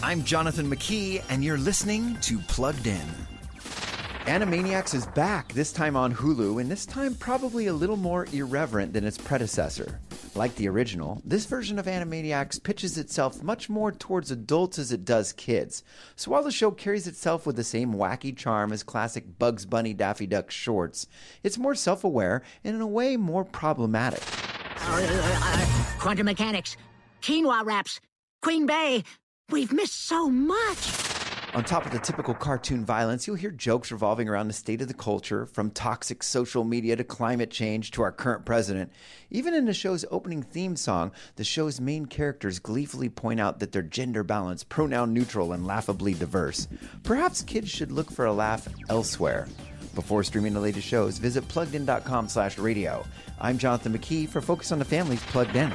I'm Jonathan McKee, and you're listening to Plugged In. Animaniacs is back, this time on Hulu, and this time probably a little more irreverent than its predecessor. Like the original, this version of Animaniacs pitches itself much more towards adults as it does kids. So while the show carries itself with the same wacky charm as classic Bugs Bunny Daffy Duck shorts, it's more self aware and in a way more problematic. Uh, uh, uh, quantum mechanics, quinoa wraps, Queen Bey. We've missed so much. On top of the typical cartoon violence, you'll hear jokes revolving around the state of the culture, from toxic social media to climate change to our current president. Even in the show's opening theme song, the show's main characters gleefully point out that they're gender balanced, pronoun neutral, and laughably diverse. Perhaps kids should look for a laugh elsewhere. Before streaming the latest shows, visit pluggedin.com slash radio. I'm Jonathan McKee for Focus on the Family's Plugged In.